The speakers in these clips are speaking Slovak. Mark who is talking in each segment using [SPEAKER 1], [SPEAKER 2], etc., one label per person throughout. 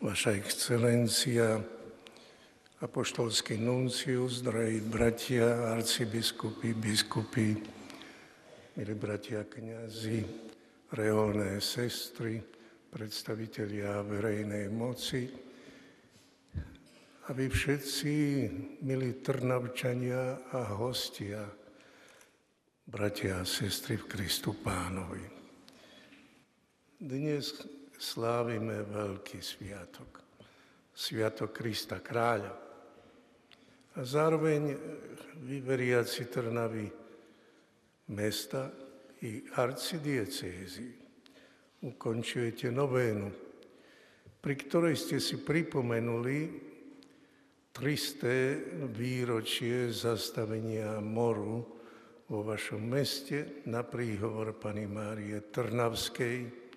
[SPEAKER 1] Vaša excelencia, apoštolský nuncius, drahí bratia, arcibiskupy, biskupy, milí bratia kniazy, reholné sestry, predstavitelia verejnej moci, aby všetci, milí Trnavčania a hostia, bratia a sestry v Kristu Pánovi. Dnes slávime veľký sviatok. Sviatok Krista Kráľa. A zároveň vyveriaci Trnavy mesta i arcidiecézy. Ukončujete novénu, pri ktorej ste si pripomenuli tristé výročie zastavenia moru vo vašom meste na príhovor Pany Márie Trnavskej,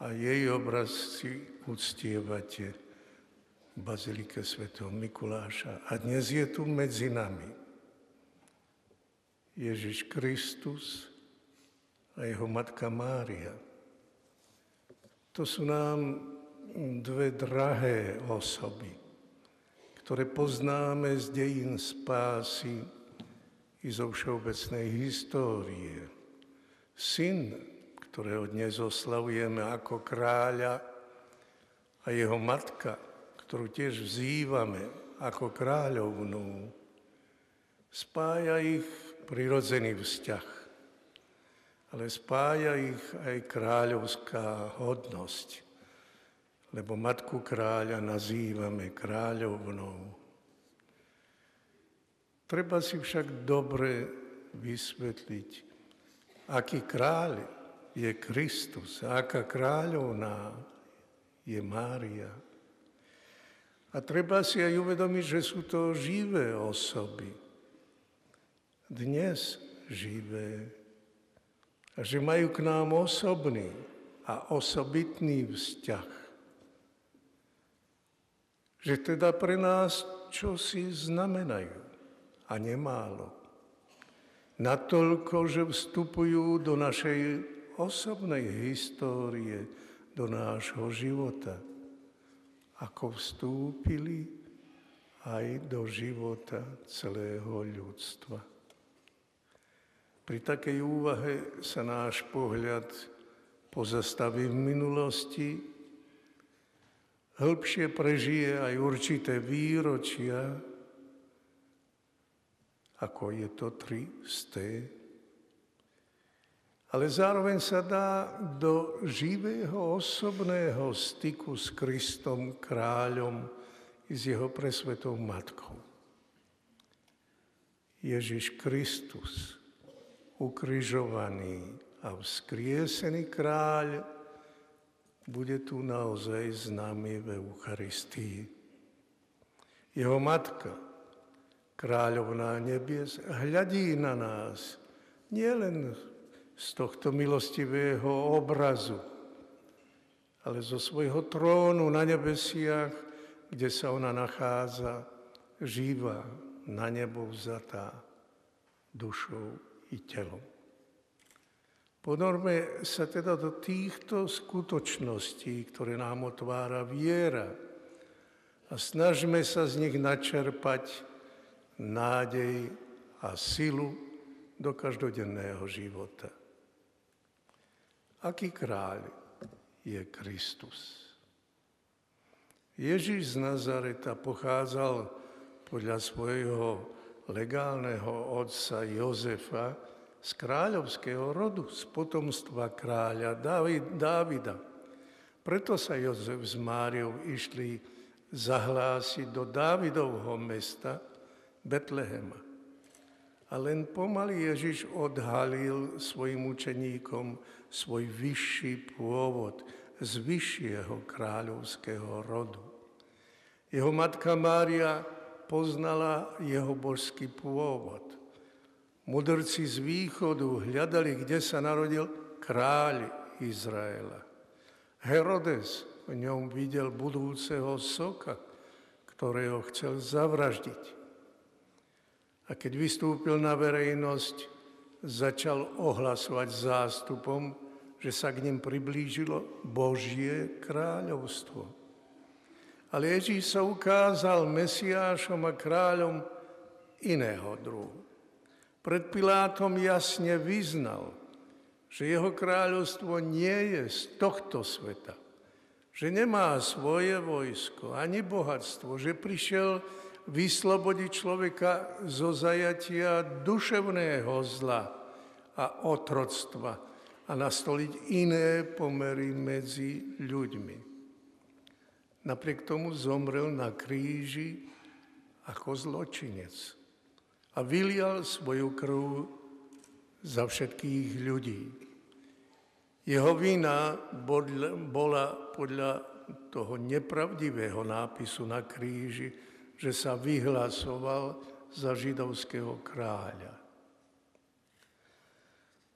[SPEAKER 1] a jej obraz si uctievate v Bazilike Sv. Mikuláša. A dnes je tu medzi nami Ježiš Kristus a jeho matka Mária. To sú nám dve drahé osoby, ktoré poznáme z dejín spásy i zo všeobecnej histórie. Syn ktorého dnes oslavujeme ako kráľa a jeho matka, ktorú tiež vzývame ako kráľovnú, spája ich prirodzený vzťah, ale spája ich aj kráľovská hodnosť, lebo matku kráľa nazývame kráľovnou. Treba si však dobre vysvetliť, aký kráľ je Kristus, a aká kráľovná je Mária. A treba si aj uvedomiť, že sú to živé osoby. Dnes živé. A že majú k nám osobný a osobitný vzťah. Že teda pre nás čo si znamenajú a nemálo. Natoľko, že vstupujú do našej osobnej histórie do nášho života, ako vstúpili aj do života celého ľudstva. Pri takej úvahe sa náš pohľad pozastaví v minulosti, hĺbšie prežije aj určité výročia, ako je to tristé ale zároveň sa dá do živého osobného styku s Kristom kráľom i s jeho presvetou matkou. Ježiš Kristus, ukrižovaný a vzkriesený kráľ, bude tu naozaj známy v Eucharistii. Jeho matka, kráľovná nebies, hľadí na nás nielen z tohto milostivého obrazu, ale zo svojho trónu na nebesiach, kde sa ona nachádza, živá, na nebo vzatá, dušou i telom. Ponorme sa teda do týchto skutočností, ktoré nám otvára viera a snažme sa z nich načerpať nádej a silu do každodenného života. Aký kráľ je Kristus? Ježíš z Nazareta pochádzal podľa svojho legálneho otca Jozefa z kráľovského rodu, z potomstva kráľa Dávida. Preto sa Jozef s Máriou išli zahlásiť do Dávidovho mesta Betlehema. A len pomaly Ježiš odhalil svojim učeníkom svoj vyšší pôvod z vyššieho kráľovského rodu. Jeho matka Mária poznala jeho božský pôvod. Mudrci z východu hľadali, kde sa narodil kráľ Izraela. Herodes v ňom videl budúceho soka, ktorého chcel zavraždiť. A keď vystúpil na verejnosť, začal ohlasovať zástupom, že sa k ním priblížilo Božie kráľovstvo. Ale Ježíš sa ukázal Mesiášom a kráľom iného druhu. Pred Pilátom jasne vyznal, že jeho kráľovstvo nie je z tohto sveta, že nemá svoje vojsko ani bohatstvo, že prišiel vyslobodiť človeka zo zajatia duševného zla a otroctva a nastoliť iné pomery medzi ľuďmi. Napriek tomu zomrel na kríži ako zločinec a vylial svoju krv za všetkých ľudí. Jeho vina bola podľa toho nepravdivého nápisu na kríži, že sa vyhlasoval za židovského kráľa.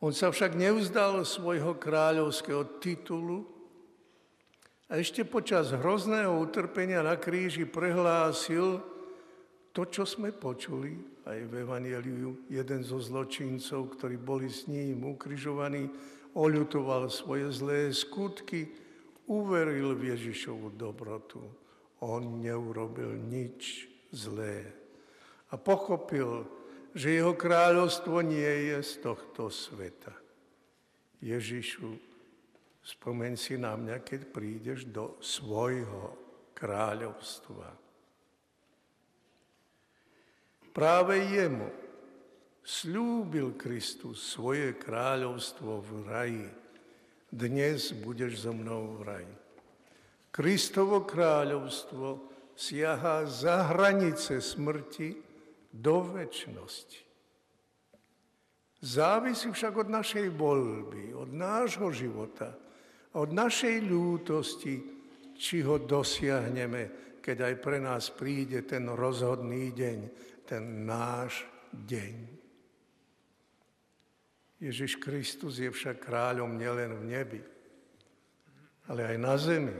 [SPEAKER 1] On sa však nevzdal svojho kráľovského titulu a ešte počas hrozného utrpenia na kríži prehlásil to, čo sme počuli, aj v Evangeliu jeden zo zločincov, ktorí boli s ním ukrižovaní, oľutoval svoje zlé skutky, uveril v Ježišovu dobrotu. On neurobil nič zlé. A pochopil, že jeho kráľovstvo nie je z tohto sveta. Ježišu, spomeň si na mňa, keď prídeš do svojho kráľovstva. Práve jemu slúbil Kristus svoje kráľovstvo v raji. Dnes budeš so mnou v raji. Kristovo kráľovstvo siaha za hranice smrti do väčšnosti. Závisí však od našej voľby, od nášho života, od našej ľútosti, či ho dosiahneme, keď aj pre nás príde ten rozhodný deň, ten náš deň. Ježiš Kristus je však kráľom nielen v nebi, ale aj na zemi.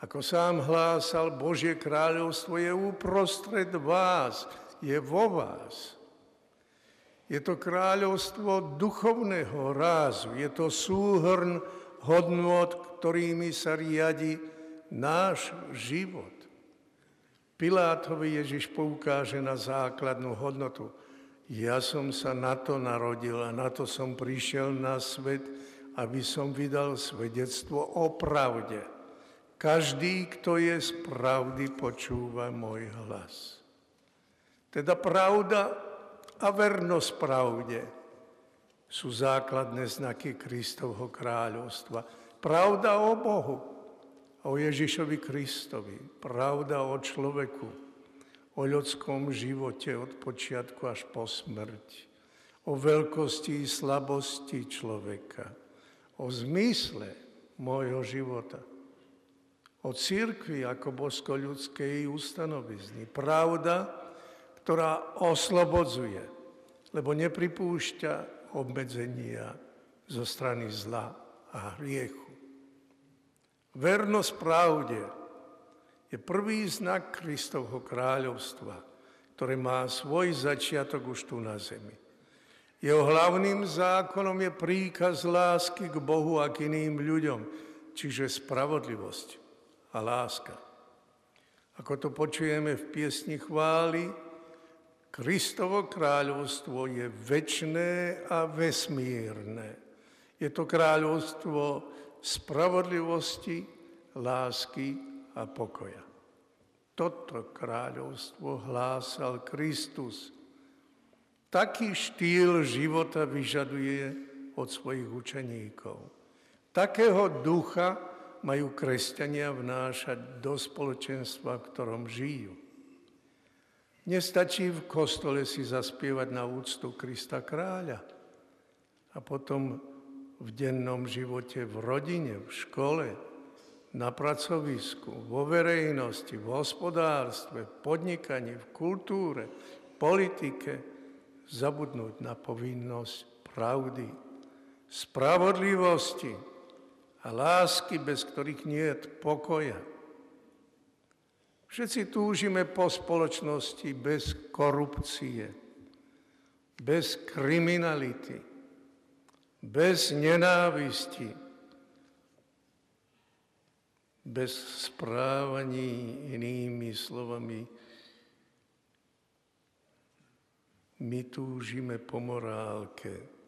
[SPEAKER 1] Ako sám hlásal, Božie kráľovstvo je uprostred vás, je vo vás. Je to kráľovstvo duchovného rázu, je to súhrn hodnot, ktorými sa riadi náš život. Pilátovi Ježiš poukáže na základnú hodnotu. Ja som sa na to narodil a na to som prišiel na svet, aby som vydal svedectvo o pravde. Každý, kto je z pravdy, počúva môj hlas. Teda pravda a vernosť pravde sú základné znaky Kristovho kráľovstva. Pravda o Bohu, o Ježišovi Kristovi, pravda o človeku, o ľudskom živote od počiatku až po smrť, o veľkosti i slabosti človeka, o zmysle môjho života, o církvi ako bosko-ľudskej ustanovizny. Pravda, ktorá oslobodzuje, lebo nepripúšťa obmedzenia zo strany zla a hriechu. Vernosť pravde je prvý znak Kristovho kráľovstva, ktoré má svoj začiatok už tu na zemi. Jeho hlavným zákonom je príkaz lásky k Bohu a k iným ľuďom, čiže spravodlivosť a láska. Ako to počujeme v piesni chvály, Kristovo kráľovstvo je väčné a vesmírne. Je to kráľovstvo spravodlivosti, lásky a pokoja. Toto kráľovstvo hlásal Kristus. Taký štýl života vyžaduje od svojich učeníkov. Takého ducha majú kresťania vnášať do spoločenstva, v ktorom žijú. Nestačí v kostole si zaspievať na úctu Krista kráľa a potom v dennom živote, v rodine, v škole, na pracovisku, vo verejnosti, v hospodárstve, v podnikaní, v kultúre, v politike, zabudnúť na povinnosť pravdy, spravodlivosti a lásky, bez ktorých nie je pokoja. Všetci túžime po spoločnosti bez korupcie, bez kriminality, bez nenávisti, bez správaní, inými slovami, my túžime po morálke,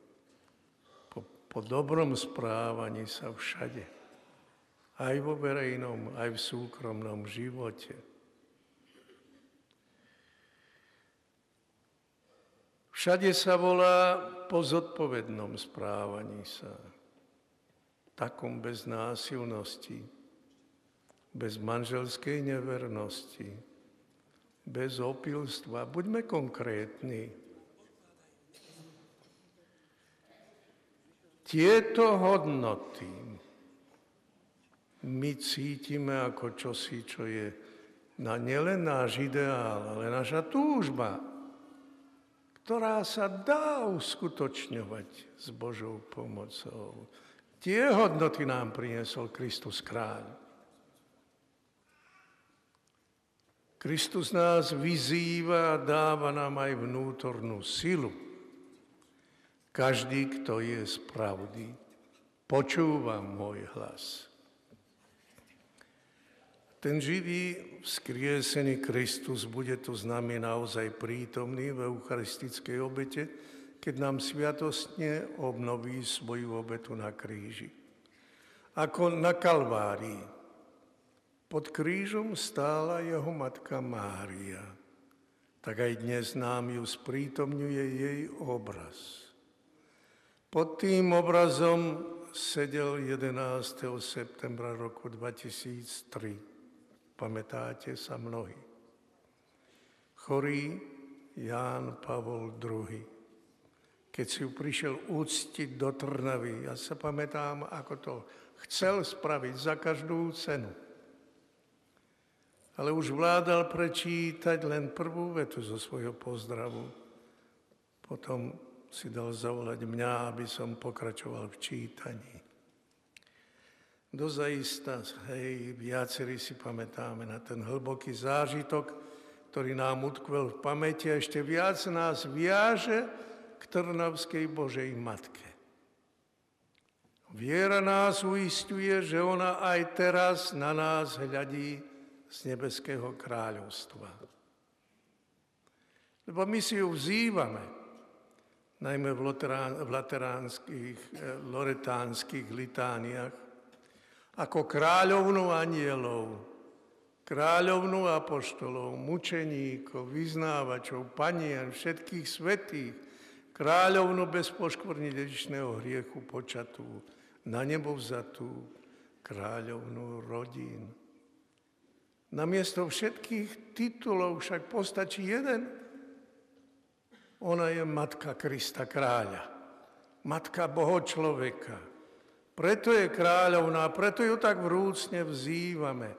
[SPEAKER 1] po, dobrom správaní sa všade. Aj vo verejnom, aj v súkromnom živote. Všade sa volá po zodpovednom správaní sa, takom bez násilnosti, bez manželskej nevernosti, bez opilstva. Buďme konkrétni. Tieto hodnoty my cítime ako čosi, čo je na nielen náš ideál, ale naša túžba, ktorá sa dá uskutočňovať s Božou pomocou. Tie hodnoty nám priniesol Kristus kráľ. Kristus nás vyzýva a dáva nám aj vnútornú silu. Každý, kto je z pravdy, počúva môj hlas. Ten živý, vzkriesený Kristus bude tu s nami naozaj prítomný v eucharistickej obete, keď nám sviatostne obnoví svoju obetu na kríži. Ako na Kalvárii, pod krížom stála jeho matka Mária. Tak aj dnes nám ju sprítomňuje jej obraz. Pod tým obrazom sedel 11. septembra roku 2003. Pamätáte sa mnohí. Chorý Ján Pavol II. Keď si ju prišiel úctiť do Trnavy, ja sa pamätám, ako to chcel spraviť za každú cenu ale už vládal prečítať len prvú vetu zo svojho pozdravu. Potom si dal zavolať mňa, aby som pokračoval v čítaní. Dozaista, hej, viacerí si pamätáme na ten hlboký zážitok, ktorý nám utkvel v pamäti a ešte viac nás viaže k Trnavskej Božej Matke. Viera nás uistuje, že ona aj teraz na nás hľadí z nebeského kráľovstva. Lebo my si ju vzývame, najmä v, v lateránskych, eh, loretánskych litániách, ako kráľovnú anielov, kráľovnú apoštolov, mučeníkov, vyznávačov, panien, všetkých svetých, kráľovnú bez poškvrní dedičného hriechu počatú, na nebo vzatú, kráľovnú rodín, Namiesto všetkých titulov však postačí jeden. Ona je matka Krista kráľa, matka Boho človeka. Preto je kráľovná, preto ju tak vrúcne vzývame.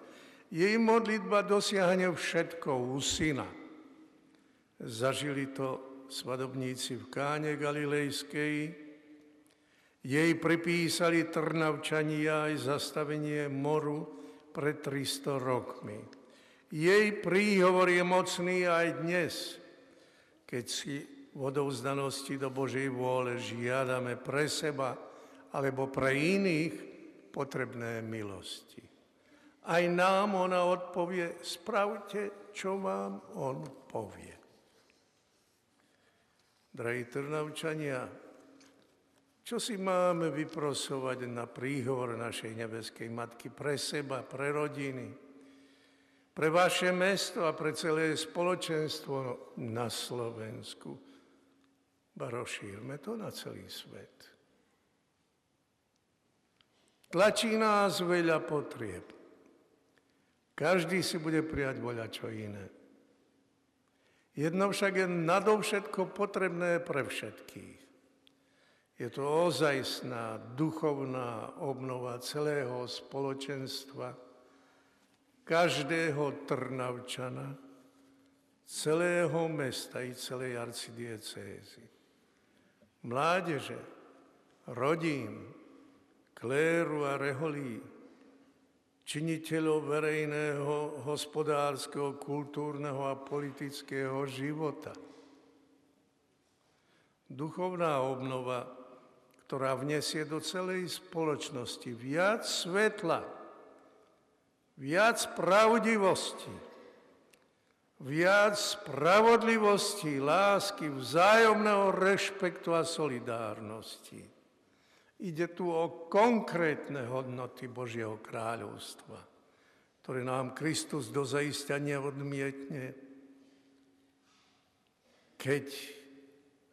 [SPEAKER 1] Jej modlitba dosiahne všetko u syna. Zažili to svadobníci v Káne Galilejskej, jej pripísali Trnavčania aj zastavenie moru, pred 300 rokmi. Jej príhovor je mocný aj dnes, keď si v odovzdanosti do Božej vôle žiadame pre seba alebo pre iných potrebné milosti. Aj nám ona odpovie, spravte, čo vám on povie. Drahí Trnavčania, čo si máme vyprosovať na príhovor našej nebeskej Matky pre seba, pre rodiny, pre vaše mesto a pre celé spoločenstvo na Slovensku? Ba rozšírme to na celý svet. Tlačí nás veľa potrieb. Každý si bude prijať voľa čo iné. Jedno však je nadovšetko potrebné pre všetkých. Je to ozajstná duchovná obnova celého spoločenstva, každého Trnavčana, celého mesta i celej arcidiecézy. Mládeže, rodín, kléru a reholí, činiteľov verejného, hospodárskeho, kultúrneho a politického života. Duchovná obnova ktorá vnesie do celej spoločnosti viac svetla, viac pravdivosti, viac spravodlivosti, lásky, vzájomného rešpektu a solidárnosti. Ide tu o konkrétne hodnoty Božieho kráľovstva, ktoré nám Kristus do zaistia neodmietne, keď,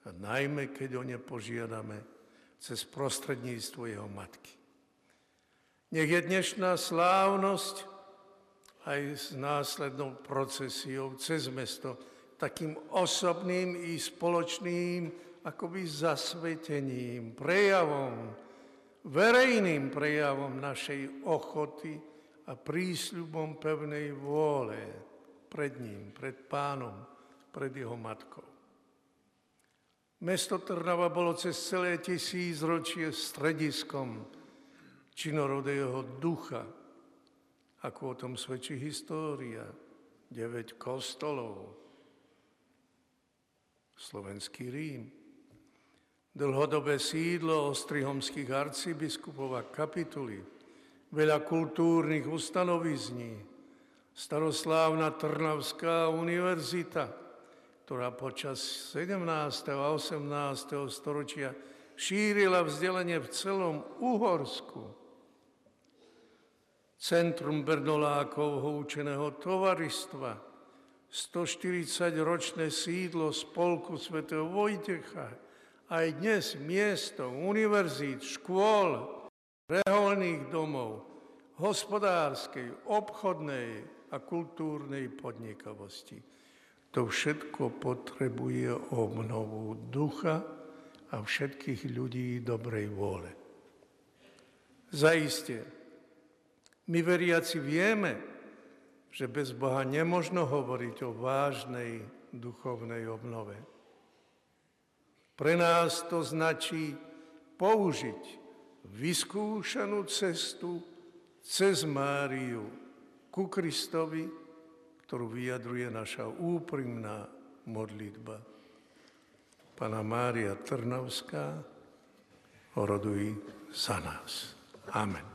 [SPEAKER 1] a najmä keď o ne požiadame, cez prostredníctvo jeho matky. Nech je dnešná slávnosť aj s následnou procesiou cez mesto takým osobným i spoločným akoby zasvetením, prejavom, verejným prejavom našej ochoty a prísľubom pevnej vôle pred ním, pred pánom, pred jeho matkou. Mesto Trnava bolo cez celé tisícročie strediskom činorodého ducha, ako o tom svedčí história. 9 kostolov, slovenský Rím, dlhodobé sídlo ostrihomských arcibiskupov a kapituly, veľa kultúrnych ustanovizní, staroslávna Trnavská univerzita, ktorá počas 17. a 18. storočia šírila vzdelanie v celom Uhorsku. Centrum Bernolákovho učeného tovaristva, 140-ročné sídlo spolku svätého Vojtecha, aj dnes miesto univerzít, škôl, reholných domov, hospodárskej, obchodnej a kultúrnej podnikavosti. To všetko potrebuje obnovu ducha a všetkých ľudí dobrej vôle. Zaiste, my veriaci vieme, že bez Boha nemožno hovoriť o vážnej duchovnej obnove. Pre nás to značí použiť vyskúšanú cestu cez Máriu ku Kristovi, ktorú vyjadruje naša úprimná modlitba. Pana Mária Trnavská, oroduj za nás. Amen.